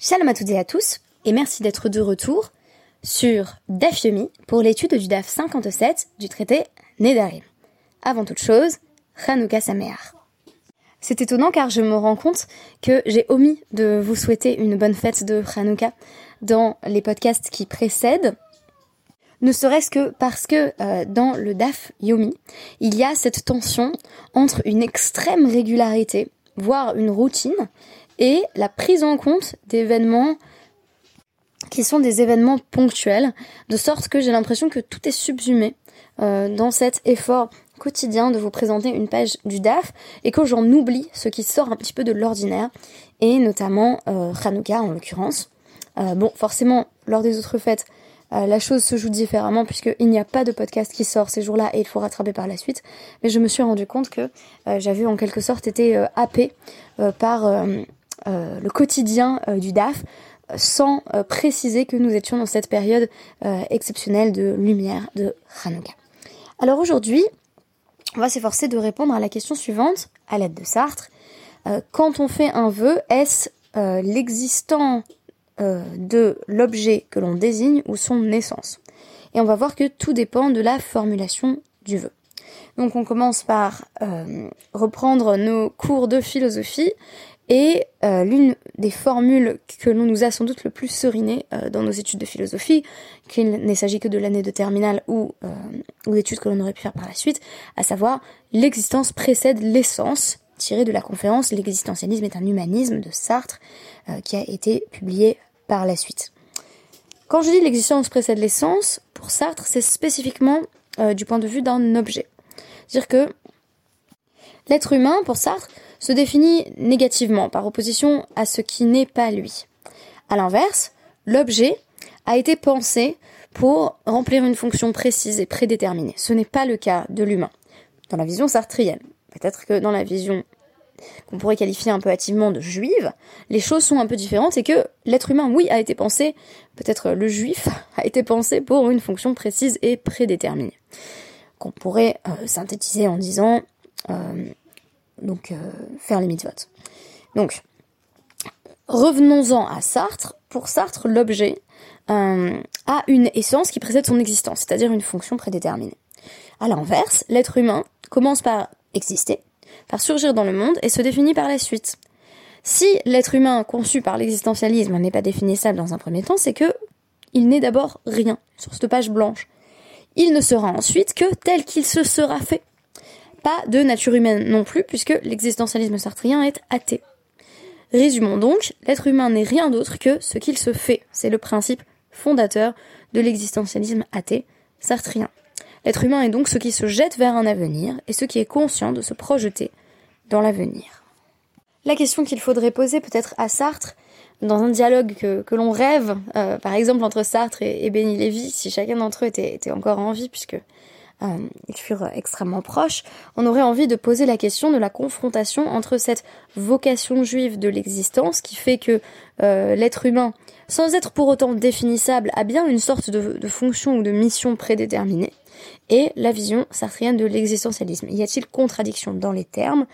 Shalom à toutes et à tous, et merci d'être de retour sur DAF Yomi pour l'étude du DAF 57 du traité Nedarim. Avant toute chose, Chanukah Sameach. C'est étonnant car je me rends compte que j'ai omis de vous souhaiter une bonne fête de Chanukah dans les podcasts qui précèdent, ne serait-ce que parce que euh, dans le DAF Yomi, il y a cette tension entre une extrême régularité, voire une routine, et la prise en compte d'événements qui sont des événements ponctuels, de sorte que j'ai l'impression que tout est subsumé euh, dans cet effort quotidien de vous présenter une page du DAF et que j'en oublie ce qui sort un petit peu de l'ordinaire, et notamment euh, Hanouka en l'occurrence. Euh, bon, forcément, lors des autres fêtes, euh, la chose se joue différemment puisqu'il n'y a pas de podcast qui sort ces jours-là et il faut rattraper par la suite. Mais je me suis rendu compte que euh, j'avais en quelque sorte été euh, happée par le quotidien du DAF sans préciser que nous étions dans cette période exceptionnelle de lumière de Hanouka. Alors aujourd'hui, on va s'efforcer de répondre à la question suivante à l'aide de Sartre. quand on fait un vœu, est-ce l'existant euh, de l'objet que l'on désigne ou son naissance. Et on va voir que tout dépend de la formulation du vœu. Donc on commence par euh, reprendre nos cours de philosophie et euh, l'une des formules que l'on nous a sans doute le plus seriné dans nos études de philosophie, qu'il ne s'agit que de l'année de terminale ou, ou d'études que l'on aurait pu faire par la suite, à savoir l'existence précède l'essence, tirée de la conférence L'existentialisme est un humanisme de Sartre, qui a été publié par la suite. Quand je dis l'existence précède l'essence, pour Sartre, c'est spécifiquement euh, du point de vue d'un objet. C'est-à-dire que l'être humain, pour Sartre, se définit négativement, par opposition à ce qui n'est pas lui. À l'inverse, l'objet a été pensé pour remplir une fonction précise et prédéterminée. Ce n'est pas le cas de l'humain. Dans la vision sartrienne. Peut-être que dans la vision qu'on pourrait qualifier un peu hâtivement de juive, les choses sont un peu différentes et que l'être humain, oui, a été pensé, peut-être le juif, a été pensé pour une fonction précise et prédéterminée. Qu'on pourrait euh, synthétiser en disant, euh, donc, euh, faire les mitzvot. Donc, revenons-en à Sartre. Pour Sartre, l'objet a une essence qui précède son existence, c'est-à-dire une fonction prédéterminée. À l'inverse, l'être humain commence par exister, par surgir dans le monde et se définit par la suite. Si l'être humain conçu par l'existentialisme n'est pas définissable dans un premier temps, c'est que il n'est d'abord rien sur cette page blanche. Il ne sera ensuite que tel qu'il se sera fait. Pas de nature humaine non plus, puisque l'existentialisme sartrien est athée. Résumons donc, l'être humain n'est rien d'autre que ce qu'il se fait. C'est le principe fondateur de l'existentialisme athée sartrien. L'être humain est donc ce qui se jette vers un avenir et ce qui est conscient de se projeter dans l'avenir. La question qu'il faudrait poser peut-être à Sartre, dans un dialogue que, l'on rêve, euh, par exemple entre Sartre et, et Béni Lévy, si chacun d'entre eux était, encore en vie, puisque euh, ils furent extrêmement proches, on aurait envie de poser la question de la confrontation entre cette vocation juive de l'existence qui fait que euh, l'être humain, sans être pour autant définissable, a bien une sorte de, de fonction ou de mission prédéterminée, et la vision sartrienne de l'existentialisme. Y a-t-il contradiction dans les termes?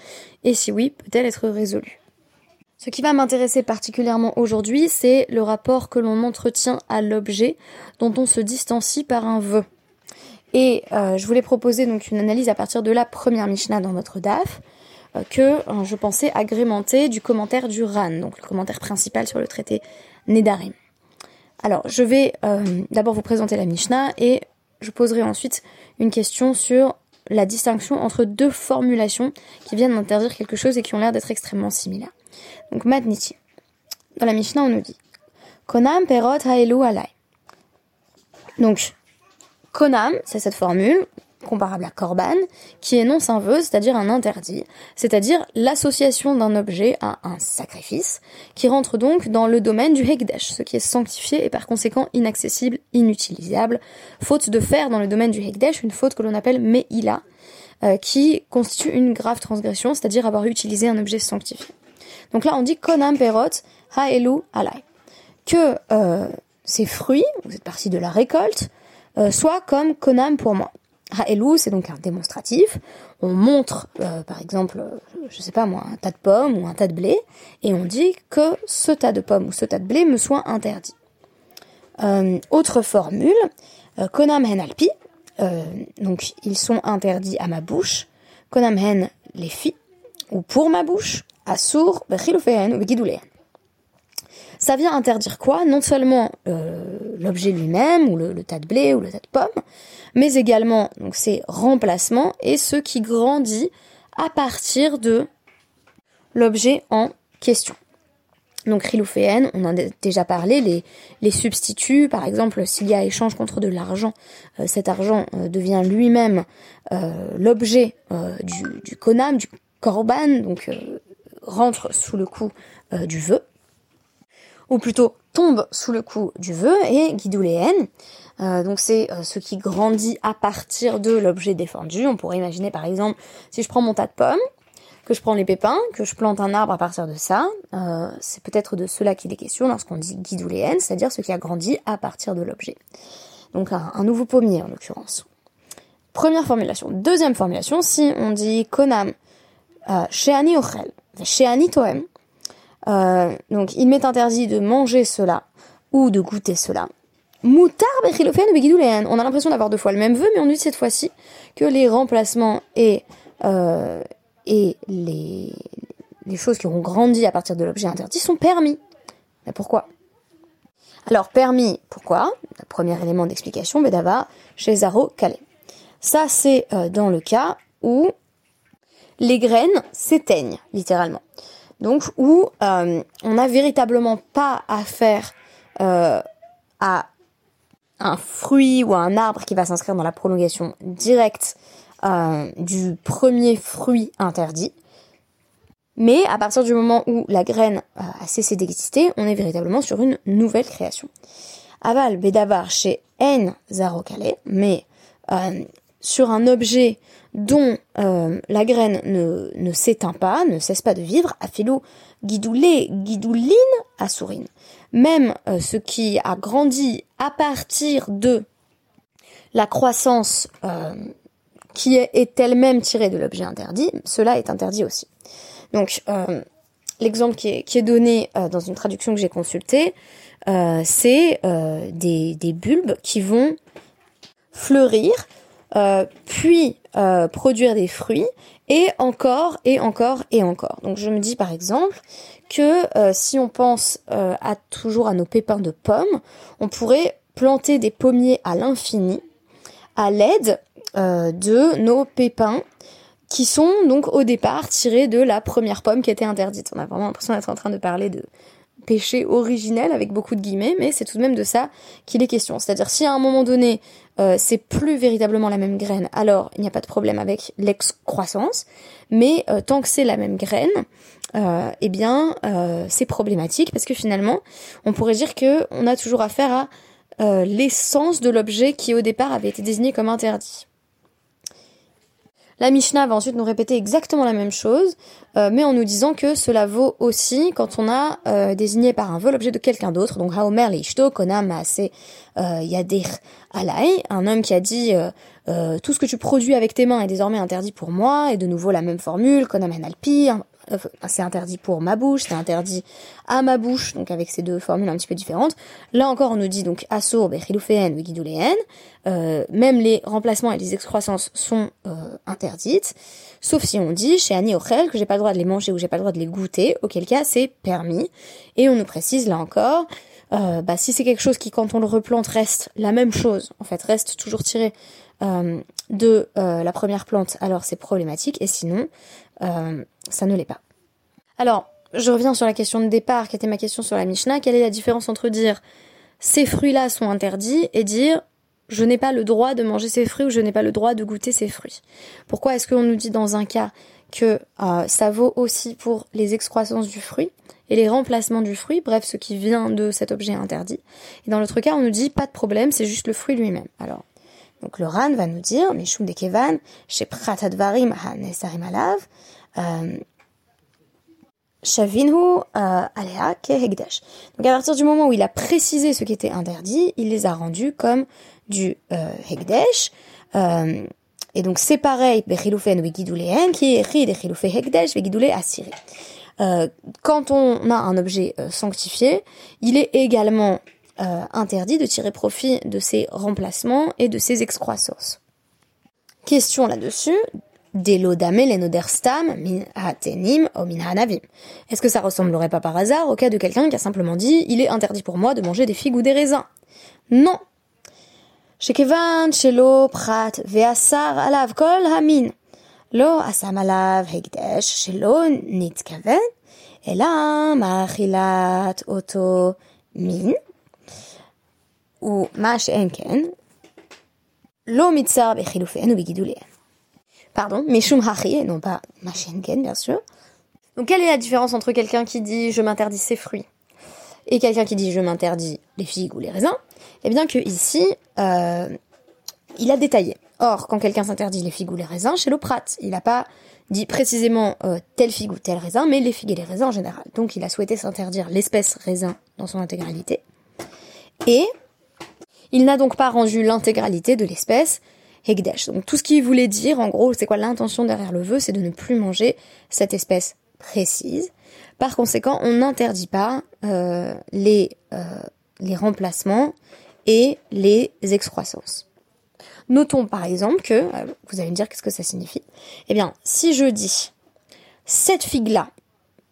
Et si oui, peut-elle être résolue? Ce qui va m'intéresser particulièrement aujourd'hui, c'est le rapport que l'on entretient à l'objet dont on se distancie par un vœu. Et euh, je voulais proposer donc une analyse à partir de la première Mishnah dans notre DAF, euh, que euh, je pensais agrémenter du commentaire du RAN, donc le commentaire principal sur le traité Nedarim. Alors, je vais d'abord vous présenter la Mishnah et je poserai ensuite une question sur la distinction entre deux formulations qui viennent d'interdire quelque chose et qui ont l'air d'être extrêmement similaires. Donc, Matniti. Dans la Mishnah, on nous dit Konam perot haelu alai. Donc, Konam, c'est cette formule comparable à Korban, qui énonce un vœu, c'est-à-dire un interdit, c'est-à-dire l'association d'un objet à un sacrifice, qui rentre donc dans le domaine du Hekdesh, ce qui est sanctifié et par conséquent inaccessible, inutilisable, faute de faire dans le domaine du Hekdesh une faute que l'on appelle Me'ila, euh, qui constitue une grave transgression, c'est-à-dire avoir utilisé un objet sanctifié. Donc là on dit Konam Perot Haelu Alai, que euh, ces fruits, vous êtes parti de la récolte, euh, soient comme Konam pour moi Ha'elu, c'est donc un démonstratif. On montre, par exemple, je sais pas moi, un tas de pommes ou un tas de blé, et on dit que ce tas de pommes ou ce tas de blé me soit interdit. autre formule, konam hen alpi, donc ils sont interdits à ma bouche. Konam hen les filles, ou pour ma bouche, assour, bechilufehen ou ça vient interdire quoi? Non seulement euh, l'objet lui-même, ou le, tas de blé, ou le tas de pommes, mais également donc ses remplacements et ce qui grandit à partir de l'objet en question. Donc rilouféen, on en a déjà parlé, les, les substituts, par exemple, s'il y a échange contre de l'argent, euh, cet argent euh, devient lui-même l'objet du, du du korban, donc rentre sous le coup du vœu ou plutôt tombe sous le coup du vœu, et guidouléen. Euh, donc c'est euh, ce qui grandit à partir de l'objet défendu. On pourrait imaginer par exemple, si je prends mon tas de pommes, que je prends les pépins, que je plante un arbre à partir de ça, euh, c'est peut-être de cela qu'il est question lorsqu'on dit guidouléen, c'est-à-dire ce qui a grandi à partir de l'objet. Donc un, nouveau pommier en l'occurrence. Première formulation. Deuxième formulation, si on dit konam, euh, sheani ochel, sheani toem, euh, donc, il m'est interdit de manger cela ou de goûter cela. Moutar On a l'impression d'avoir deux fois le même vœu, mais on dit cette fois-ci que les remplacements et, euh, les choses qui auront grandi à partir de l'objet interdit sont permis. Mais pourquoi? Alors, permis, pourquoi? Le premier élément d'explication, Bedava, chez Zaro Calais. Ça, c'est euh, dans le cas où les graines s'éteignent, littéralement donc où euh, on n'a véritablement pas affaire euh, à un fruit ou à un arbre qui va s'inscrire dans la prolongation directe euh, du premier fruit interdit. Mais à partir du moment où la graine a cessé d'exister, on est véritablement sur une nouvelle création. Aval Bedavar chez N Zarokale, mais sur un objet dont euh, la graine ne, s'éteint pas, ne cesse pas de vivre, afilo guidoulé, guidouline, sourine. Même euh, ce qui a grandi à partir de la croissance euh, qui est, elle-même tirée de l'objet interdit, cela est interdit aussi. Donc l'exemple qui est, donné dans une traduction que j'ai consultée, c'est des bulbes qui vont fleurir euh, puis euh, produire des fruits, et encore, et encore, et encore. Donc je me dis par exemple que euh, si on pense toujours à nos pépins de pommes, on pourrait planter des pommiers à l'infini à l'aide de nos pépins qui sont donc au départ tirés de la première pomme qui était interdite. On a vraiment l'impression d'être en train de parler de péché originel avec beaucoup de guillemets, mais c'est tout de même de ça qu'il est question. C'est-à-dire si à un moment donné euh, c'est plus véritablement la même graine, alors il n'y a pas de problème avec l'excroissance, mais euh, tant que c'est la même graine, euh, eh bien c'est problématique parce que finalement on pourrait dire que on a toujours affaire à l'essence de l'objet qui au départ avait été désigné comme interdit. La Mishnah va ensuite nous répéter exactement la même chose, euh, mais en nous disant que cela vaut aussi quand on a euh, désigné par un vol l'objet de quelqu'un d'autre. Donc Haomer Leishto, Konam Maase euh, Yadir Alai, un homme qui a dit tout ce que tu produis avec tes mains est désormais interdit pour moi, et de nouveau la même formule, Konam Henalpi, c'est interdit pour ma bouche, c'est interdit à ma bouche, donc avec ces deux formules un petit peu différentes. Là encore, on nous dit donc assour, bechilouféen, guidouléen. Euh, même les remplacements et les excroissances sont euh, interdites, sauf si on dit chez Annie Ochel que j'ai pas le droit de les manger ou j'ai pas le droit de les goûter, auquel cas c'est permis. Et on nous précise là encore, euh, bah, si c'est quelque chose qui quand on le replante reste la même chose, en fait reste toujours tiré euh, de euh, la première plante, alors c'est problématique, et sinon, euh, ça ne l'est pas. Alors, je reviens sur la question de départ, qui était ma question sur la Mishnah. Quelle est la différence entre dire ces fruits-là sont interdits et dire je n'ai pas le droit de manger ces fruits ou je n'ai pas le droit de goûter ces fruits? Pourquoi est-ce qu'on nous dit dans un cas que ça vaut aussi pour les excroissances du fruit et les remplacements du fruit, bref, ce qui vient de cet objet interdit. Et dans l'autre cas, on nous dit pas de problème, c'est juste le fruit lui-même. Alors, donc le Ran va nous dire, Mishum de Kevan, chez Pratadvarim ha-nesarim alav, euh, Shavinhu euh, alea ke hegdash. Donc à partir du moment où il a précisé ce qui était interdit, il les a rendus comme du euh, hegdesh, euh, Et donc c'est pareil, Bechiloufen Wigidouléen, qui est Chiloufé Hekdesh Wigidoulé Asiri. Euh, quand on a un objet euh, sanctifié, il est également euh, interdit de tirer profit de ses remplacements et de ses excroissances. Question là-dessus, est-ce que ça ressemblerait pas par hasard au cas de quelqu'un qui a simplement dit il est interdit pour moi de manger des figues ou des raisins Non. Shekevan shelo prat ve'asar alav kol hamin. Lo asam alav hegdesh shelo nitkaven ela machilat oto min ou mash enken lo mitzar bechilufenu begidulehem. Pardon, Meshum Hachi, et non pas Machenken, bien sûr. Donc quelle est la différence entre quelqu'un qui dit je m'interdis ces fruits et quelqu'un qui dit je m'interdis les figues ou les raisins Eh bien que ici, euh, il a détaillé. Or, quand quelqu'un s'interdit les figues ou les raisins, chez l'oprat, il n'a pas dit précisément euh, telle figue ou tel raisin, mais les figues et les raisins en général. Donc il a souhaité s'interdire l'espèce raisin dans son intégralité. Et il n'a donc pas rendu l'intégralité de l'espèce Hegdesh. Donc tout ce qu'il voulait dire, en gros, c'est quoi l'intention derrière le vœu, c'est de ne plus manger cette espèce précise. Par conséquent, on n'interdit pas euh, les, euh, les remplacements et les excroissances. Notons par exemple que, euh, vous allez me dire qu'est-ce que ça signifie, eh bien, si je dis, cette figue-là,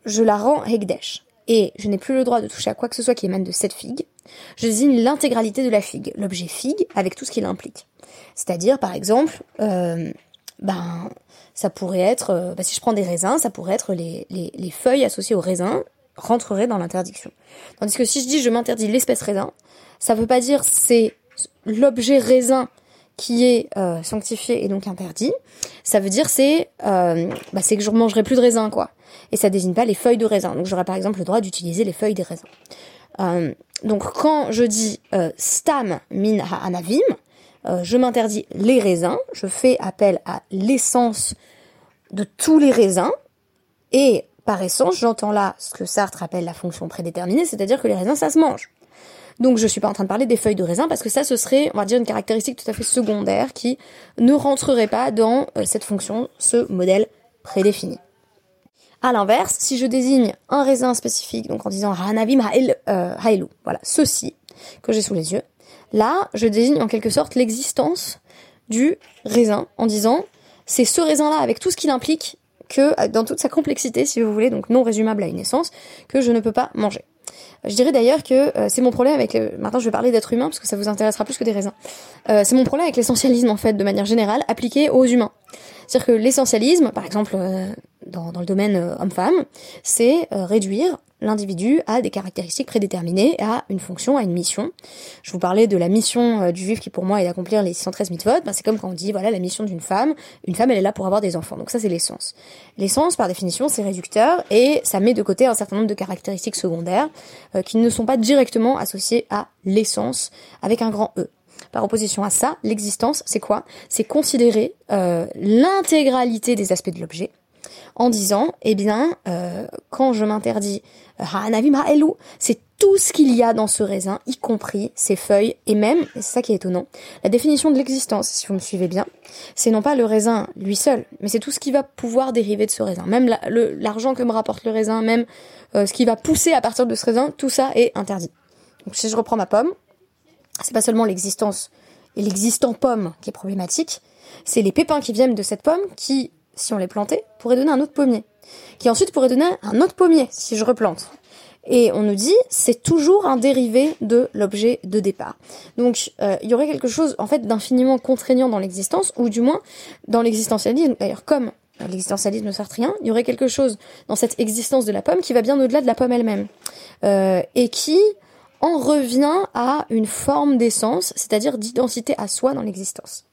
je la rends Hegdesh, et je n'ai plus le droit de toucher à quoi que ce soit qui émane de cette figue, je désigne l'intégralité de la figue, l'objet figue, avec tout ce qu'il implique. C'est-à-dire, par exemple, euh, ben, ça pourrait être, euh, ben, si je prends des raisins, ça pourrait être les, les, les feuilles associées aux raisins rentreraient dans l'interdiction. Tandis que si je dis je m'interdis l'espèce raisin, ça veut pas dire c'est l'objet raisin qui est euh, sanctifié et donc interdit. Ça veut dire c'est bah, c'est que je ne mangerai plus de raisin quoi. Et ça désigne pas les feuilles de raisin. Donc j'aurais par exemple le droit d'utiliser les feuilles des raisins. Donc quand je dis stam min ha-anavim, euh, je m'interdis les raisins, je fais appel à l'essence de tous les raisins, et par essence, j'entends là ce que Sartre appelle la fonction prédéterminée, c'est-à-dire que les raisins, ça se mange. Donc je suis pas en train de parler des feuilles de raisin parce que ça ce serait, on va dire, une caractéristique tout à fait secondaire qui ne rentrerait pas dans cette fonction, ce modèle prédéfini. À l'inverse, si je désigne un raisin spécifique, donc en disant Hanavim euh, Haelu, voilà, ceci que j'ai sous les yeux, là, je désigne en quelque sorte l'existence du raisin en disant c'est ce raisin-là avec tout ce qu'il implique que euh, dans toute sa complexité, si vous voulez, donc non résumable à une essence, que je ne peux pas manger. Je dirais d'ailleurs que euh, c'est mon problème avec. Maintenant je vais parler d'être humain parce que ça vous intéressera plus que des raisins. Euh, c'est mon problème avec l'essentialisme en fait de manière générale appliqué aux humains. C'est-à-dire que l'essentialisme, par exemple dans, dans, le domaine homme-femme, c'est réduire l'individu a des caractéristiques prédéterminées, a une fonction, a une mission. Je vous parlais de la mission euh, du juif qui pour moi est d'accomplir les 613 mitzvot. Ben, c'est comme quand on dit voilà la mission d'une femme. Une femme elle est là pour avoir des enfants. Donc ça c'est l'essence. L'essence par définition c'est réducteur et ça met de côté un certain nombre de caractéristiques secondaires euh, qui ne sont pas directement associées à l'essence avec un grand E. Par opposition à ça, l'existence, c'est quoi? C'est considérer euh, l'intégralité des aspects de l'objet en disant, eh bien, euh, quand je m'interdis c'est tout ce qu'il y a dans ce raisin, y compris ses feuilles, et même, et c'est ça qui est étonnant, la définition de l'existence, si vous me suivez bien, c'est non pas le raisin lui seul, mais c'est tout ce qui va pouvoir dériver de ce raisin. Même l'argent que me rapporte le raisin, même euh, ce qui va pousser à partir de ce raisin, tout ça est interdit. Donc si je reprends ma pomme, c'est pas seulement l'existence et l'existant pomme qui est problématique, c'est les pépins qui viennent de cette pomme qui si on les plantait, pourrait donner un autre pommier, qui ensuite pourrait donner un autre pommier si je replante. Et on nous dit, c'est toujours un dérivé de l'objet de départ. Donc, euh, il y aurait quelque chose, en fait, d'infiniment contraignant dans l'existence, ou du moins dans l'existentialisme, d'ailleurs, comme l'existentialisme sartrien, il y aurait quelque chose dans cette existence de la pomme qui va bien au-delà de la pomme elle-même, euh, et qui en revient à une forme d'essence, c'est-à-dire d'identité à soi dans l'existence.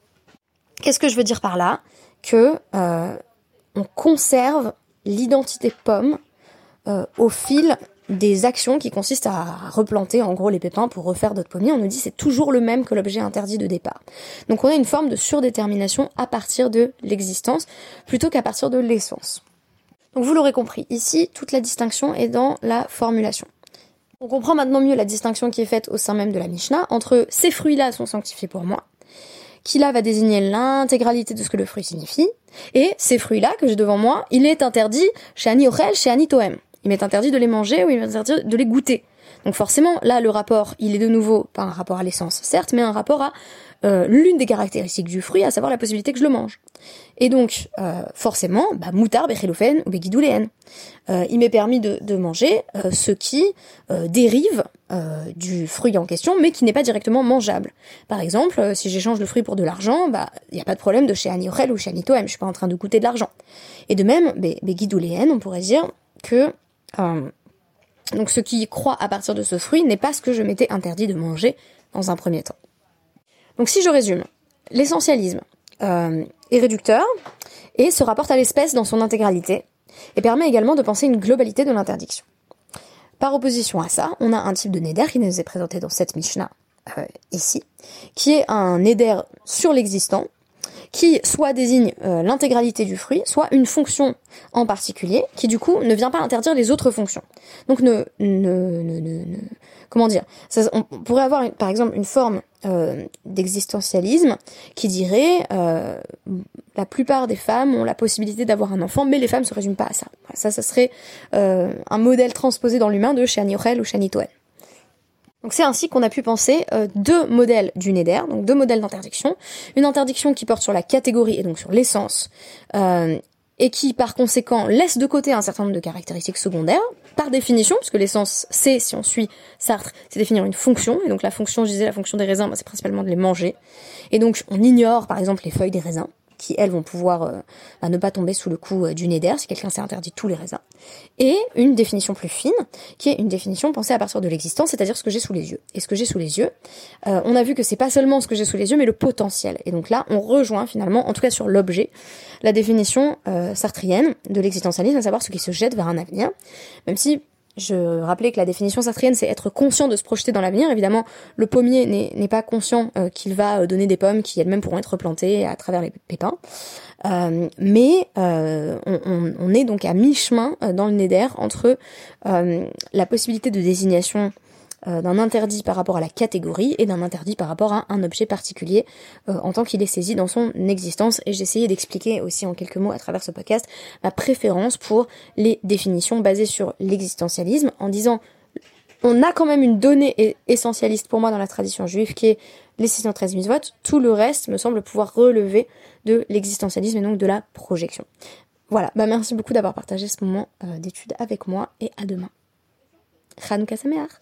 Qu'est-ce que je veux dire par là? Que euh, on conserve l'identité pomme euh, au fil des actions qui consistent à replanter en gros les pépins pour refaire d'autres pommiers. On nous dit c'est toujours le même que l'objet interdit de départ. Donc on a une forme de surdétermination à partir de l'existence plutôt qu'à partir de l'essence. Donc vous l'aurez compris, ici toute la distinction est dans la formulation. On comprend maintenant mieux la distinction qui est faite au sein même de la Mishnah entre ces fruits-là sont sanctifiés pour moi qui là va désigner l'intégralité de ce que le fruit signifie. Et ces fruits-là que j'ai devant moi, il est interdit chez Ani Ochel, chez Ani Toem. Il m'est interdit de les manger ou il m'est interdit de les goûter. Donc forcément, là, le rapport, il est de nouveau pas un rapport à l'essence, certes, mais un rapport à euh, l'une des caractéristiques du fruit, à savoir la possibilité que je le mange. Et donc, euh, forcément, bah, moutarde, béchélophène ou béguidouléenne. Euh, il m'est permis de, manger ce qui dérive du fruit en question, mais qui n'est pas directement mangeable. Par exemple, si j'échange le fruit pour de l'argent, bah il n'y a pas de problème de chez Aniorel ou chez Anitoem, je suis pas en train de goûter de l'argent. Et de même, béguidouléenne, on pourrait dire que donc ce qui croît à partir de ce fruit n'est pas ce que je m'étais interdit de manger dans un premier temps. Donc si je résume, l'essentialisme euh, est réducteur et se rapporte à l'espèce dans son intégralité et permet également de penser une globalité de l'interdiction. Par opposition à ça, on a un type de neder qui nous est présenté dans cette Mishnah euh, ici, qui est un neder sur l'existant, qui soit désigne euh, l'intégralité du fruit, soit une fonction en particulier, qui du coup ne vient pas interdire les autres fonctions. Donc ne, ne, ne, ne comment dire, on pourrait avoir par exemple une forme euh, d'existentialisme qui dirait euh, la plupart des femmes ont la possibilité d'avoir un enfant, mais les femmes se résument pas à ça. Ça, ça serait euh, un modèle transposé dans l'humain de Shani ou Shani Donc c'est ainsi qu'on a pu penser euh, deux modèles du Neder, donc deux modèles d'interdiction. Une interdiction qui porte sur la catégorie et donc sur l'essence, euh, et qui par conséquent laisse de côté un certain nombre de caractéristiques secondaires, par définition, puisque l'essence c'est, si on suit Sartre, c'est définir une fonction, et donc la fonction, je disais la fonction des raisins, bah, c'est principalement de les manger, et donc on ignore par exemple les feuilles des raisins, qui elles vont pouvoir euh, bah, ne pas tomber sous le coup euh, du neder si quelqu'un s'est interdit tous les raisins. Et une définition plus fine, qui est une définition pensée à partir de l'existence, c'est-à-dire ce que j'ai sous les yeux. Et ce que j'ai sous les yeux, euh, on a vu que c'est pas seulement ce que j'ai sous les yeux, mais le potentiel. Et donc là, on rejoint finalement, en tout cas sur l'objet, la définition sartrienne de l'existentialisme, à savoir ce qui se jette vers un avenir, même si je rappelais que la définition sartrienne, c'est être conscient de se projeter dans l'avenir. Évidemment, le pommier n'est pas conscient euh, qu'il va euh, donner des pommes qui elles-mêmes pourront être plantées à travers les pépins. Euh, mais on, on, est donc à mi-chemin dans le Neder entre la possibilité de désignation euh, d'un interdit par rapport à la catégorie et d'un interdit par rapport à un objet particulier euh, en tant qu'il est saisi dans son existence. Et j'ai essayé d'expliquer aussi en quelques mots à travers ce podcast ma préférence pour les définitions basées sur l'existentialisme en disant on a quand même une donnée essentialiste pour moi dans la tradition juive qui est les 613 mitzvot. Tout le reste me semble pouvoir relever de l'existentialisme et donc de la projection. Voilà, bah merci beaucoup d'avoir partagé ce moment euh, d'étude avec moi et à demain. Chanukah Sameach